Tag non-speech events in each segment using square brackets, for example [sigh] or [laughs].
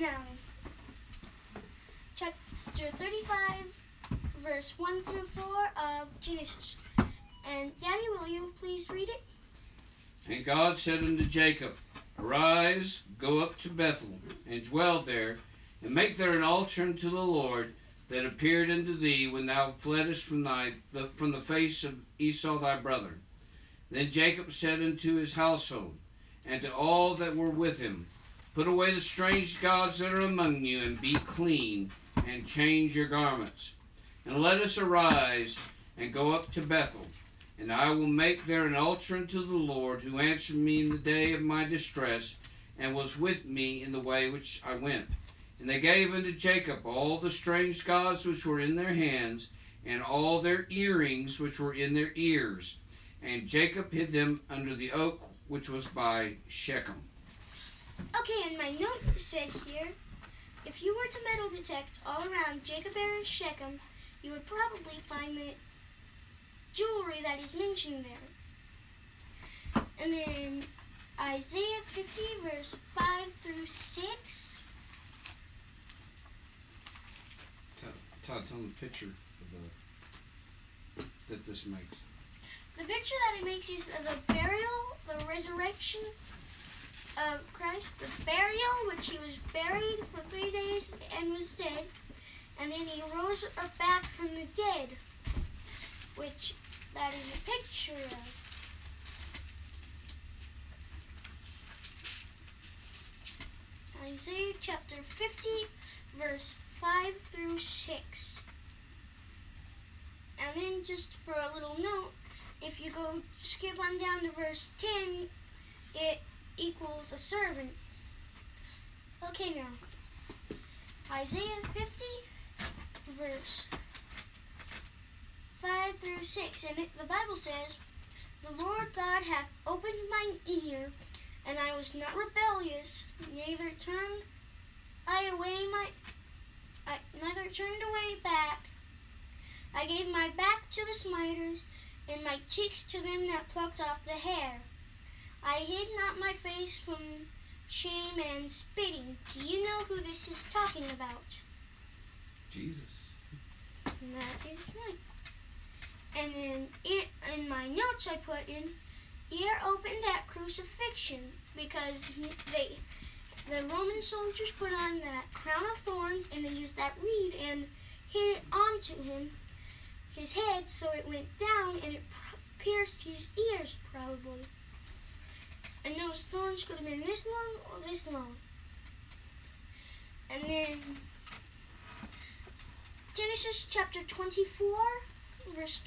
Now, chapter 35, verse 1 through 4 of Genesis. And Daddy, will you please read it? And God said unto Jacob, Arise, go up to Bethel, and dwell there, and make there an altar unto the Lord that appeared unto thee when thou fleddest from thy the, from the face of Esau thy brother. Then Jacob said unto his household, and to all that were with him, Put away the strange gods that are among you, and be clean, and change your garments. And let us arise and go up to Bethel, and I will make there an altar unto the Lord, who answered me in the day of my distress, and was with me in the way which I went. And they gave unto Jacob all the strange gods which were in their hands, and all their earrings which were in their ears. And Jacob hid them under the oak which was by Shechem. Okay, and my note said here, if you were to metal detect all around Jacob and Shechem, you would probably find the jewelry that is mentioned there. And then Isaiah 50, verse 5 through 6. Todd, Todd tell them the picture of the, that this makes. The picture that it makes is the burial, the resurrection of Christ, the burial, which he was buried for three days and was dead, and then he rose up back from the dead, which that is a picture of. Isaiah chapter 50, verse 5 through 6. And then, just for a little note, if you go skip on down to verse 10, it equals a servant. Okay, now. Isaiah 50, verse 5 through 6. And it, the Bible says, The Lord God hath opened mine ear, and I was not rebellious, neither turned I away my, I neither turned away back. I gave my back to the smiters, and my cheeks to them that plucked off the hair. I hid not my face from shame and spitting. Do you know who this is talking about? Jesus. And that is right. And then it, in my notes I put in ear opened at crucifixion because they the Roman soldiers put on that crown of thorns and they used that reed and hit it onto him his head so it went down and it pierced his ears probably. And those thorns could have been this long or this long. And then Genesis chapter 24, verse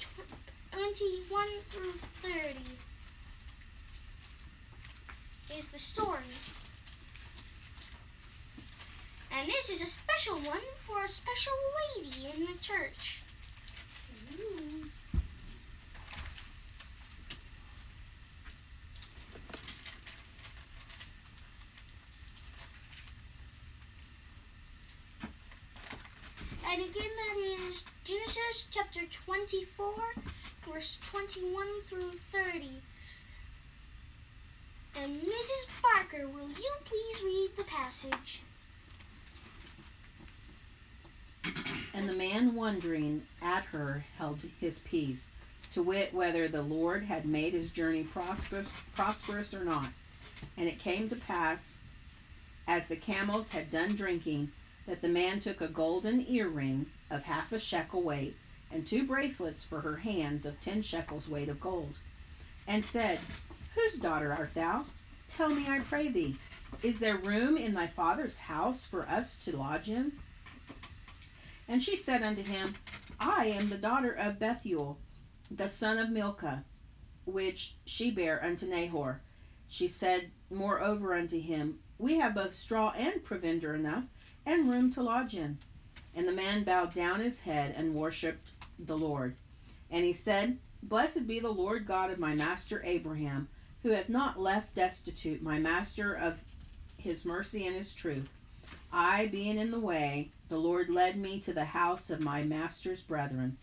21 through 30 is the story. And this is a special one for a special lady in the church. Ooh. And again, that is Genesis chapter 24, verse 21 through 30. And Mrs. Barker, will you please read the passage? And the man wondering at her held his peace, to wit whether the Lord had made his journey prosperous, prosperous or not. And it came to pass, as the camels had done drinking, that the man took a golden earring of half a shekel weight, and two bracelets for her hands of ten shekels weight of gold, and said, Whose daughter art thou? Tell me, I pray thee, is there room in thy father's house for us to lodge in? And she said unto him, I am the daughter of Bethuel, the son of Milcah, which she bare unto Nahor. She said moreover unto him, We have both straw and provender enough, and room to lodge in. And the man bowed down his head and worshipped the Lord. And he said, Blessed be the Lord God of my master Abraham, who hath not left destitute my master of his mercy and his truth. I being in the way, the Lord led me to the house of my master's brethren.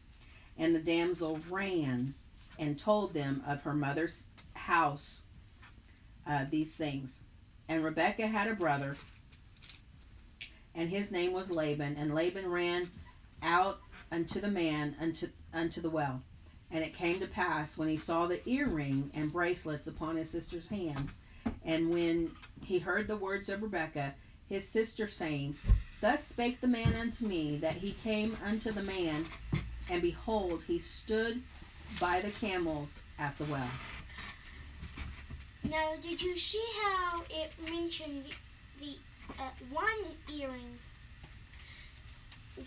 And the damsel ran and told them of her mother's house uh, these things. And Rebekah had a brother and his name was Laban. And Laban ran out unto the man unto unto the well. And it came to pass when he saw the earring and bracelets upon his sister's hands, and when he heard the words of Rebekah, his sister, saying, Thus spake the man unto me, that he came unto the man, and behold, he stood by the camels at the well. Now, did you see how it mentioned the, the uh, one earring?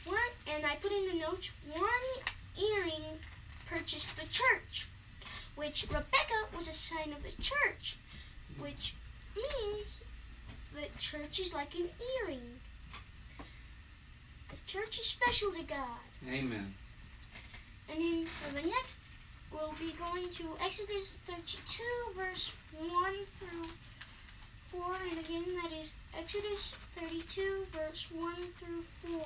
One, and I put in the notes one earring purchased the church, which Rebecca was a sign of the church, which means the church is like an earring. The church is special to God. Amen. And then for the next, we'll be going to Exodus 32, verse 1 through 4. And again, that is Exodus 32, verse 1 through 4.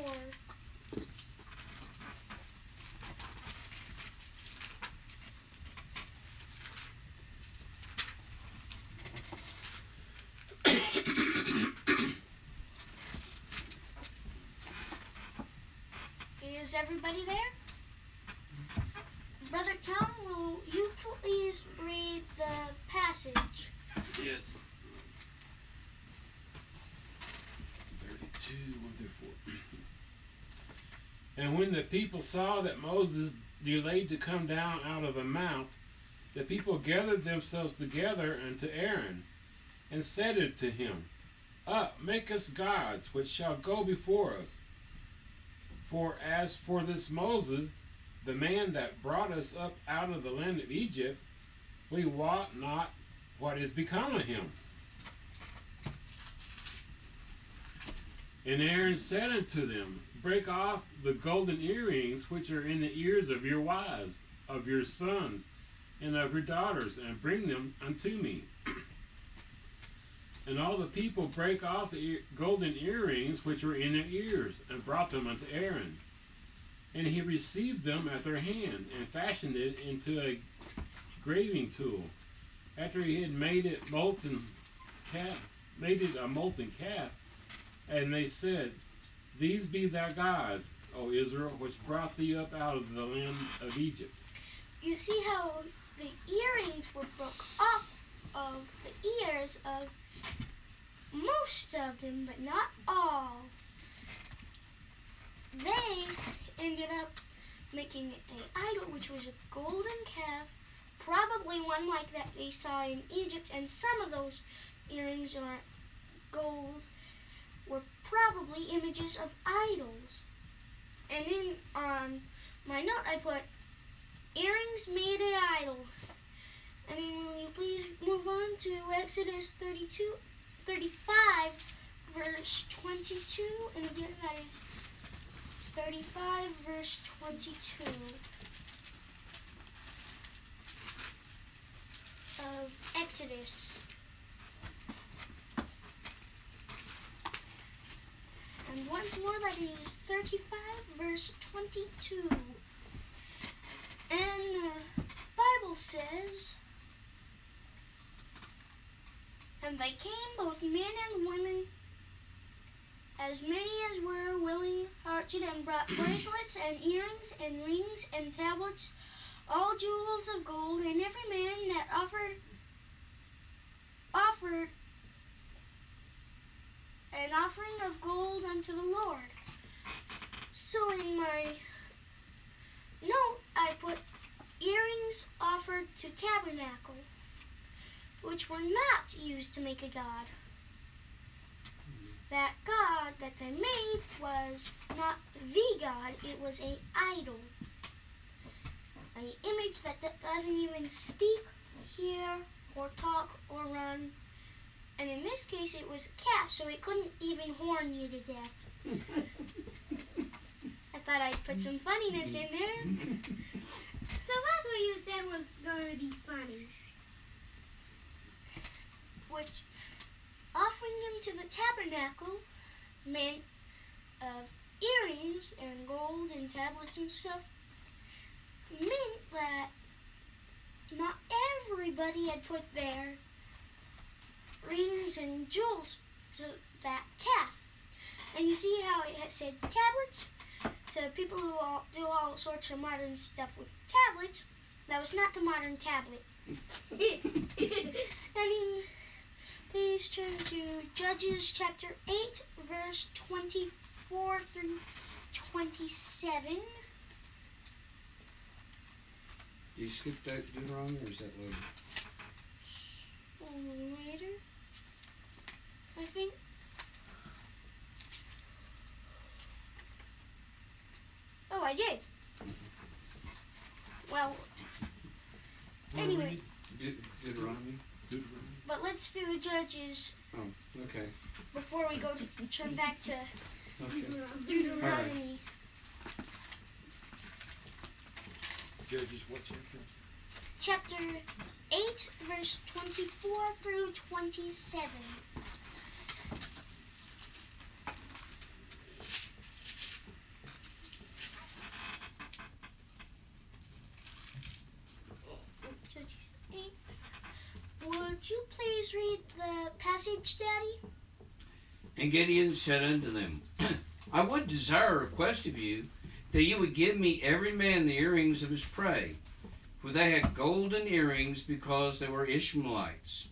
Is everybody there? Brother Tom, will you please read the passage? Yes. 32, 1 through 4. And when the people saw that Moses delayed to come down out of the mount, the people gathered themselves together unto Aaron, and said unto him, Up, make us gods, which shall go before us. For as for this Moses, the man that brought us up out of the land of Egypt, we wot not what is become of him. And Aaron said unto them, Break off the golden earrings which are in the ears of your wives, of your sons, and of your daughters, and bring them unto me. [clears throat] and all the people brake off the golden earrings which were in their ears, and brought them unto Aaron. And he received them at their hand, and fashioned it into a graving tool. After he had made it molten calf, made it a molten calf, and they said, These be thy gods, O Israel, which brought thee up out of the land of Egypt. You see how the earrings were broke off of the ears of most of them, but not all. They ended up making an idol, which was a golden calf, probably one like that they saw in Egypt, and some of those earrings are gold, were probably images of idols. And then on my note, I put earrings made an idol. And will you please move on to Exodus 32, 35, verse 22. And again, that is 35, verse 22 of Exodus. And once more, that is 35, verse 22. And the Bible says, And they came, both men and women, as many as were willing hearted, and brought bracelets and earrings and rings and tablets, all jewels of gold, and every man that offered offered an offering of gold unto the Lord. So in my note, I put earrings offered to tabernacle, which were not used to make a god. That god that they made was not the god, it was a idol. An image that doesn't even speak, hear, or talk, or run. And in this case, it was a calf, so it couldn't even horn you to death. I thought I'd put some funniness in there. So that's what you said was going to be funny. which offering them to the tabernacle meant of earrings and gold and tablets and stuff meant that not everybody had put their rings and jewels to that calf. And you see how it said tablets to people who all, do all sorts of modern stuff with tablets. That was not the modern tablet. [laughs] I mean, please turn to Judges chapter 8, verse 24 through 27. Do you skip that Deuteronomy or is that later? Later, I think. Oh, I did. Well, Anyway. Deuteronomy? Deuteronomy? but let's do Judges Oh, okay. before we go to turn back to Okay. Deuteronomy. Judges, what chapter? chapter 8, verse 24 through 27. Judges 8. Would you please read the passage, Daddy? And Gideon said unto them, [clears throat] I would desire a request of you, that you would give me every man the earrings of his prey. For they had golden earrings, because they were Ishmaelites.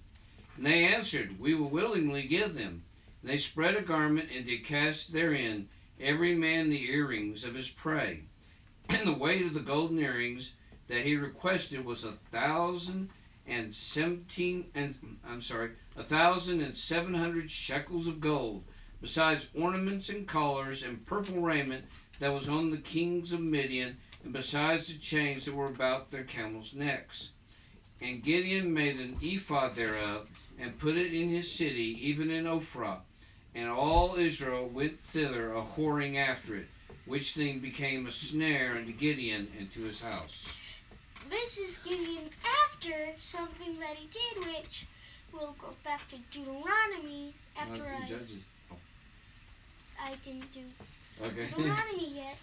And they answered, We will willingly give them. And they spread a garment, and did cast therein every man the earrings of his prey. [clears throat] And the weight of the golden earrings that he requested was a thousand and seventeen and I'm sorry, a thousand and seven hundred shekels of gold, besides ornaments and collars and purple raiment that was on the kings of Midian, and besides the chains that were about their camels' necks. And Gideon made an ephod thereof, and put it in his city, even in Ophrah. And all Israel went thither a whoring after it, which thing became a snare unto Gideon and to his house. This is Gideon after something that he did, which we'll go back to Deuteronomy after Not I, judges. I didn't do Okay. Deuteronomy [laughs] yet.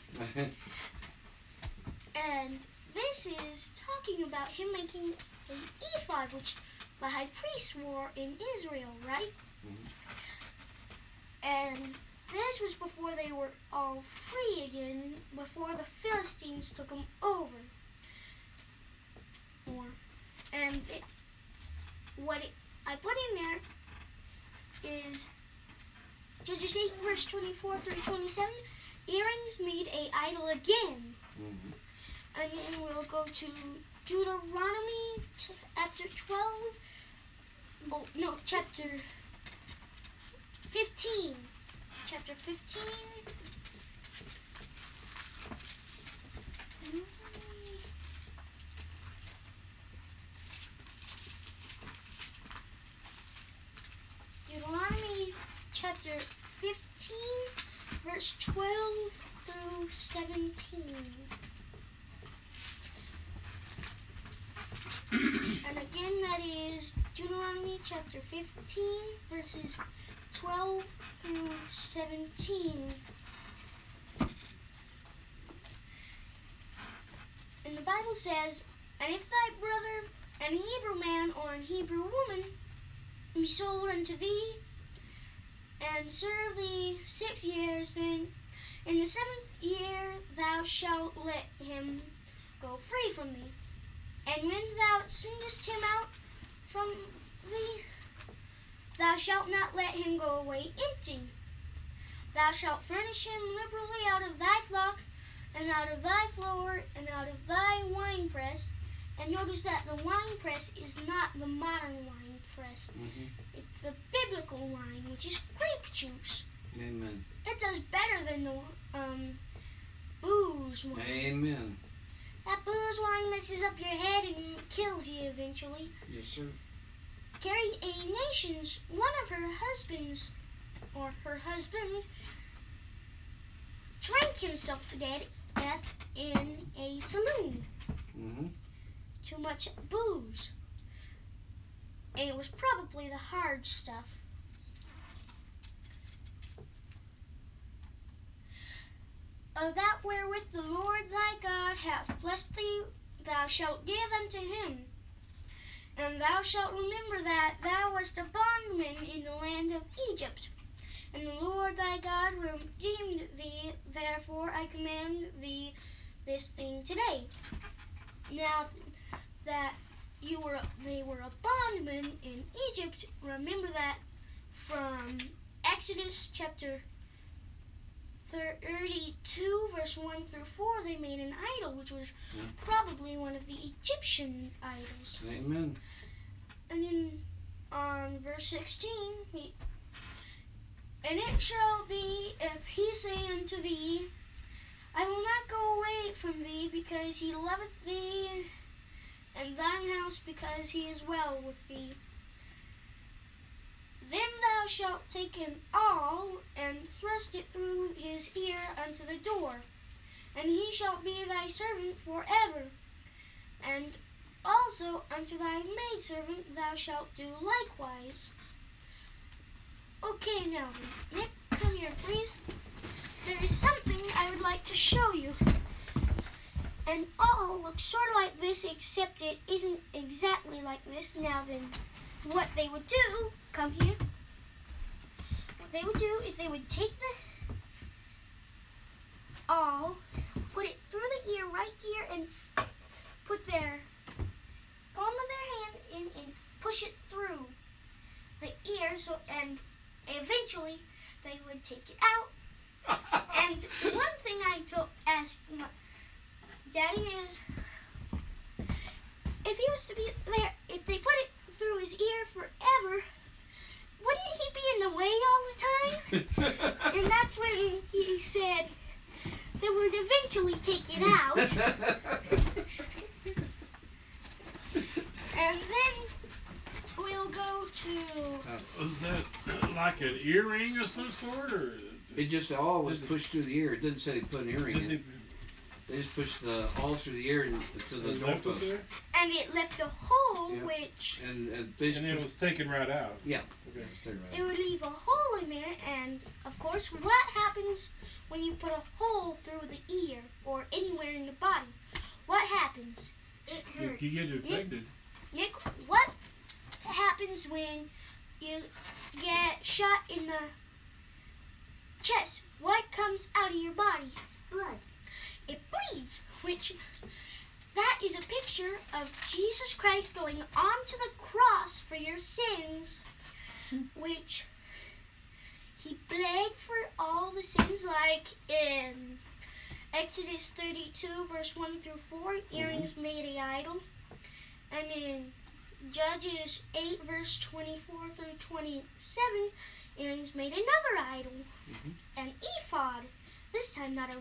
And this is talking about him making an ephod, which the high priest wore in Israel, right? Mm-hmm. And this was before they were all free again, before the Philistines took them over. Or, and it, what it, I put in there is Judges 8, verse 24 through 27. Earrings made a idol again. Mhm. And then we'll go to Deuteronomy chapter 12. Well, no, chapter 15. Chapter 15. Deuteronomy chapter 15, verse 12 through 17. [clears throat] and again, that is Deuteronomy chapter 15, verses 12 through 17. And the Bible says, And if thy brother, an Hebrew man or an Hebrew woman, be sold unto thee, and serve thee six years, then in the seventh year thou shalt let him go free from thee. And when thou sendest him out from thee, thou shalt not let him go away empty. Thou shalt furnish him liberally out of thy flock, and out of thy floor, and out of thy winepress. And notice that the winepress is not the modern wine Mhm. It's the biblical wine, which is grape juice. Amen. It does better than the um, booze wine. Amen. That booze wine messes up your head and kills you eventually. Yes, sir. Carry A. Nation's one of her husbands, or her husband, drank himself to death death in a saloon. Mm-hmm. Too much booze. And it was probably the hard stuff. Of that wherewith the Lord thy God hath blessed thee, thou shalt give unto him. And thou shalt remember that thou wast a bondman in the land of Egypt, and the Lord thy God redeemed thee. Therefore I command thee this thing today. Now that you were they were a bondman in Egypt, remember that from Exodus chapter 32 verse 1 through 4 they made an idol which was Yeah. probably one of the Egyptian idols. Amen. And then on verse 16, he, and it shall be if he say unto thee, I will not go away from thee because he loveth thee, and thine house because he is well with thee. Then thou shalt take an awl and thrust it through his ear unto the door, and he shall be thy servant for ever. And also unto thy maidservant thou shalt do likewise. Okay, now, Nick, come here, please. There is something I would like to show you. And awl looks sort of like this, except it isn't exactly like this. Now then, what they would do, come here. What they would do is they would take the awl, put it through the ear right here, and put their palm of their hand in and push it through the ear so and eventually they would take it out [laughs] and one thing i told ask my daddy is if he was to be there if they put it through his ear forever wouldn't he be in the way all the time [laughs] and that's when he said they would eventually take it out [laughs] And then we'll go to Was that like an earring of some sort, or It just all was pushed through the ear. It didn't say they put an earring did in. They, just pushed the awl through the ear and to the it doorpost. and it left a hole Yeah. which And, and they just And it pushed was taken right out. Yeah. Okay. Just take it it right. would leave a hole in there and of course what happens when you put a hole through the ear or anywhere in the body? What happens? It You, hurts. you get infected. Nick, what happens when you get shot in the chest? What comes out of your body? Blood. It bleeds, which that is a picture of Jesus Christ going onto the cross for your sins, which he bled for all the sins, like in Exodus 32, verse 1 through 4, earrings made a idol, and in Judges 8, verse 24 through 27, earrings made another idol, Mhm. an ephod, this time not a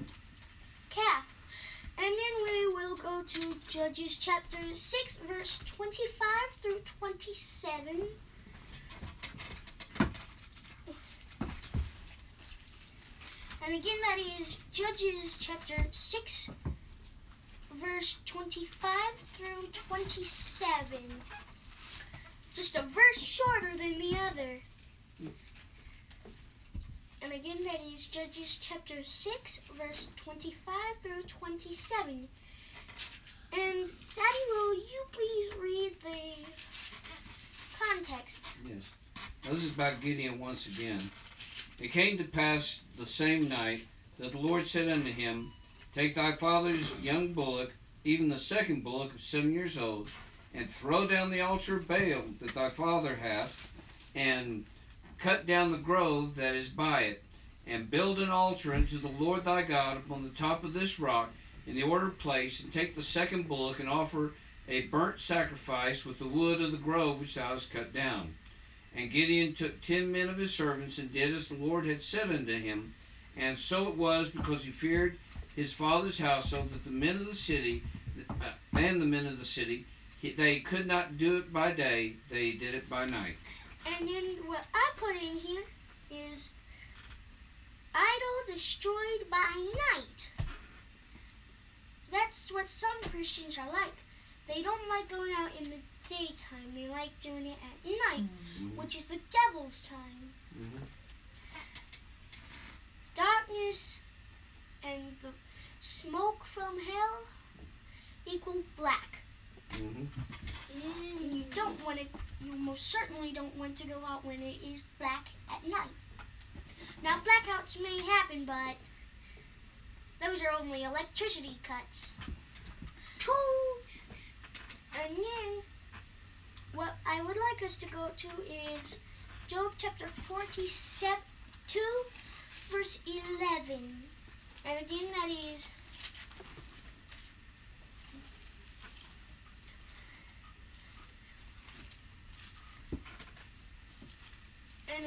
calf. And then we will go to Judges chapter 6, verse 25 through 27. And again, that is Judges chapter 6, verse 25 through 27. Just a verse shorter than the other. And again, that is Judges chapter 6, verse 25 through 27. And, Daddy, will you please read the context? Yes. Now, this is about Gideon once again. It came to pass the same night that the Lord said unto him, Take thy father's young bullock, even the second bullock of seven years old, and throw down the altar of Baal that thy father hath, and cut down the grove that is by it, and build an altar unto the Lord thy God upon the top of this rock in the ordered place, and take the second bullock and offer a burnt sacrifice with the wood of the grove which thou hast cut down. And Gideon took ten men of his servants and did as the Lord had said unto him. And so it was because he feared his father's household that the men of the city uh, and the men of the city he, they could not do it by day; they did it by night. And then what I put in here is idol destroyed by night. That's what some Christians are like. They don't like going out in the daytime. They like doing it at night, Mhm. which is the devil's time. Mhm. Darkness and the smoke from hell equal black. Mhm. And you don't want to, you most certainly don't want to go out when it is black at night. Now, blackouts may happen, but those are only electricity cuts. And then, what I would like us to go to is Job chapter 47, 2, verse 11. And again, that is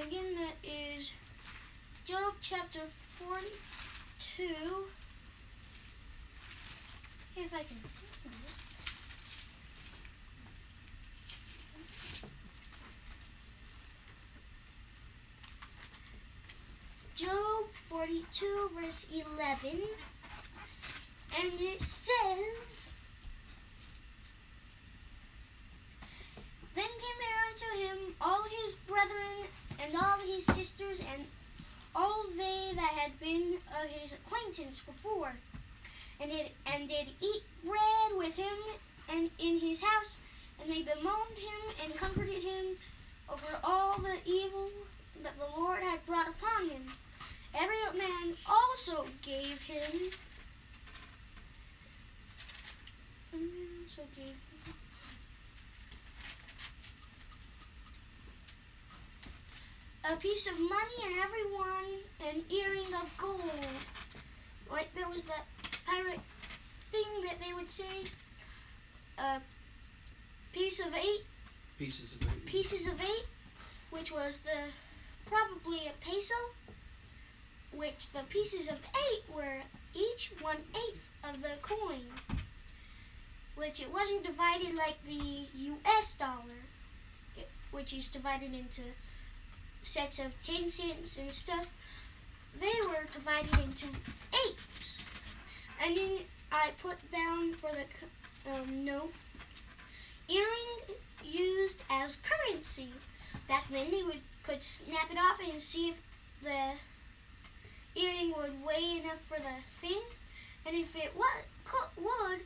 Again, that is Job chapter 42. If I can. Job 42, verse 11. And it says, Then came there unto him all his brethren and all his sisters and all they that had been of his acquaintance before, and did, and did eat bread with him and in his house, and they bemoaned him and comforted him over all the evil that the Lord had brought upon him. Every man also gave him. every man Also gave him a piece of money and everyone an earring of gold. Like there was that pirate thing that they would say, a piece of eight Pieces of eight. pieces of eight, which was the probably a peso, which the pieces of eight were each one eighth of the coin, which it wasn't divided like the U.S. dollar, which is divided into sets of ten cents and stuff. They were divided into eights. and then I put down for the um, note earring used as currency. Back then, they would could snap it off and see if the earring would weigh enough for the thing, and if it would,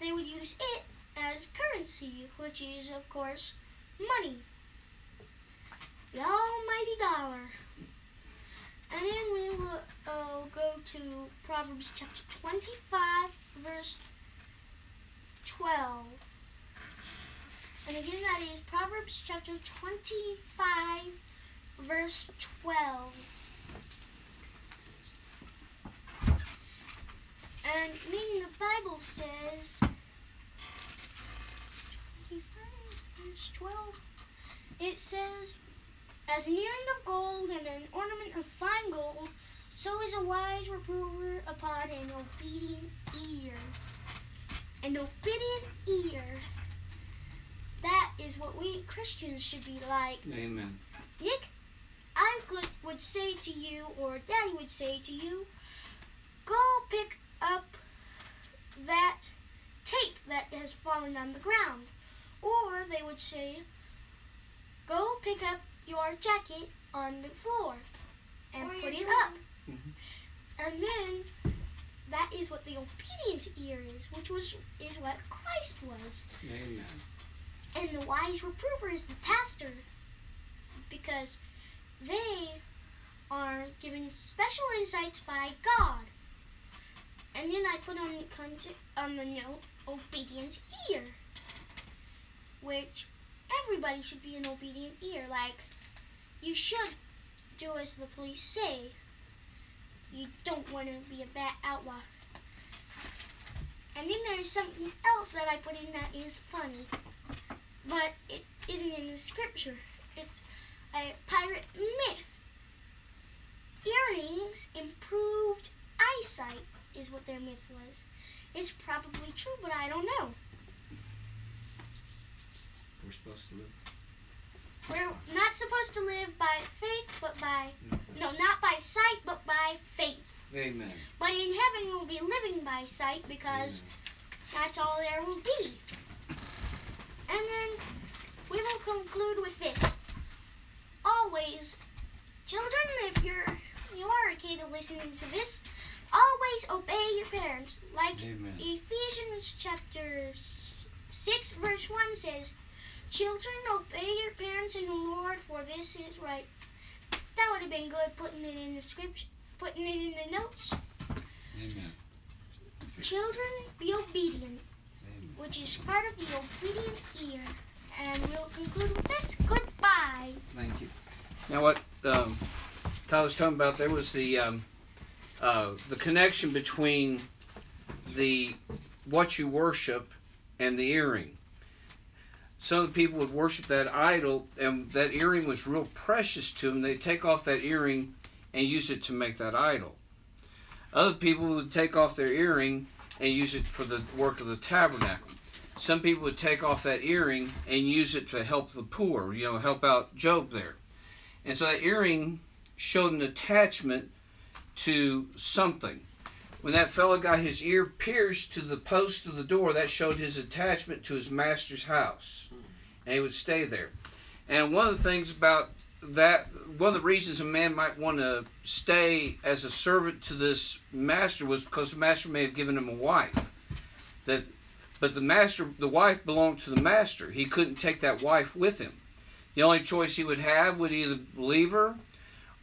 they would use it as currency, which is of course money. The almighty dollar. And then we will uh, go to Proverbs chapter 25, verse 12. And again, that is Proverbs chapter 25, verse 12. And then the Bible says, 25, verse 12, it says, As an earring of gold and an ornament of fine gold, so is a wise reprover upon an obedient ear. An obedient ear. That is what we Christians should be like. Amen. Nick, I could, would say to you, or Daddy would say to you, go pick up that tape that has fallen on the ground. Or they would say, go pick up your jacket on the floor and Or put your it up. Mm-hmm. And then that is what the obedient ear is, which was is what Christ was. Amen. And the wise reprover is the pastor because they are given special insights by God. And then I put on the content, on the note obedient ear, which everybody should be an obedient ear. Like you should do as the police say. You don't want to be a bad outlaw. And then there is something else that I put in that is funny but it isn't in the scripture. It's a pirate myth. Earrings improved eyesight, is what their myth was. It's probably true, but I don't know. We're supposed to live. We're not supposed to live by faith, but by, No. no, not by sight, but by faith. Amen. But in heaven, we'll be living by sight because that's all there will be. And then we will conclude with this. Always, children, if you're you are a kid listening to this, always obey your parents. Like Amen. Ephesians chapter 6 verse 1 says, Children, obey your parents in the Lord, for this is right. That would have been good putting it in the script, putting it in the notes. Amen. Children, be obedient, Amen. which is part of the obedient ear. And we'll conclude with this. Goodbye. Thank you. Now, what um, Tyler's talking about there was the um, uh, the connection between the what you worship and the earring. Some people would worship that idol, and that earring was real precious to them. They take off that earring and use it to make that idol. Other people would take off their earring and use it for the work of the tabernacle. Some people would take off that earring and use it to help the poor, you know, help out Job there. And so that earring showed an attachment to something. When that fellow got his ear pierced to the post of the door, that showed his attachment to his master's house. And he would stay there. And one of the things about that, one of the reasons a man might want to stay as a servant to this master was because the master may have given him a wife. That but the master, the wife belonged to the master. He couldn't take that wife with him. The only choice he would have would either leave her,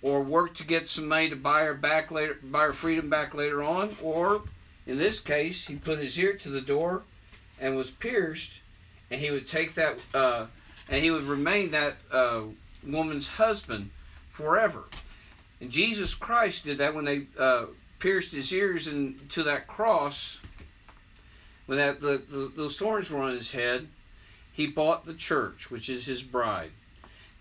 or work to get some money to buy her back later, buy her freedom back later on, or in this case, he put his ear to the door, and was pierced, and he would take that, uh, and he would remain that uh, woman's husband forever. And Jesus Christ did that when they uh, pierced his ears into that cross. When that the, the, those thorns were on his head, he bought the church, which is his bride,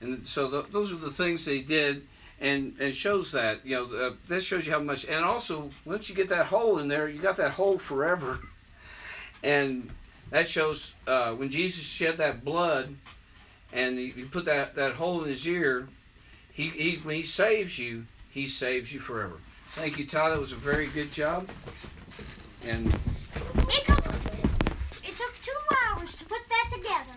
and so the, those are the things that he did, and and shows that you know uh, that shows you how much, and also once you get that hole in there, you got that hole forever, [laughs] and that shows uh, when Jesus shed that blood and you put that, that hole in his ear, he, he, when he saves you, he saves you forever. Thank you, Todd. That was a very good job. And it took, it took two hours to put that together.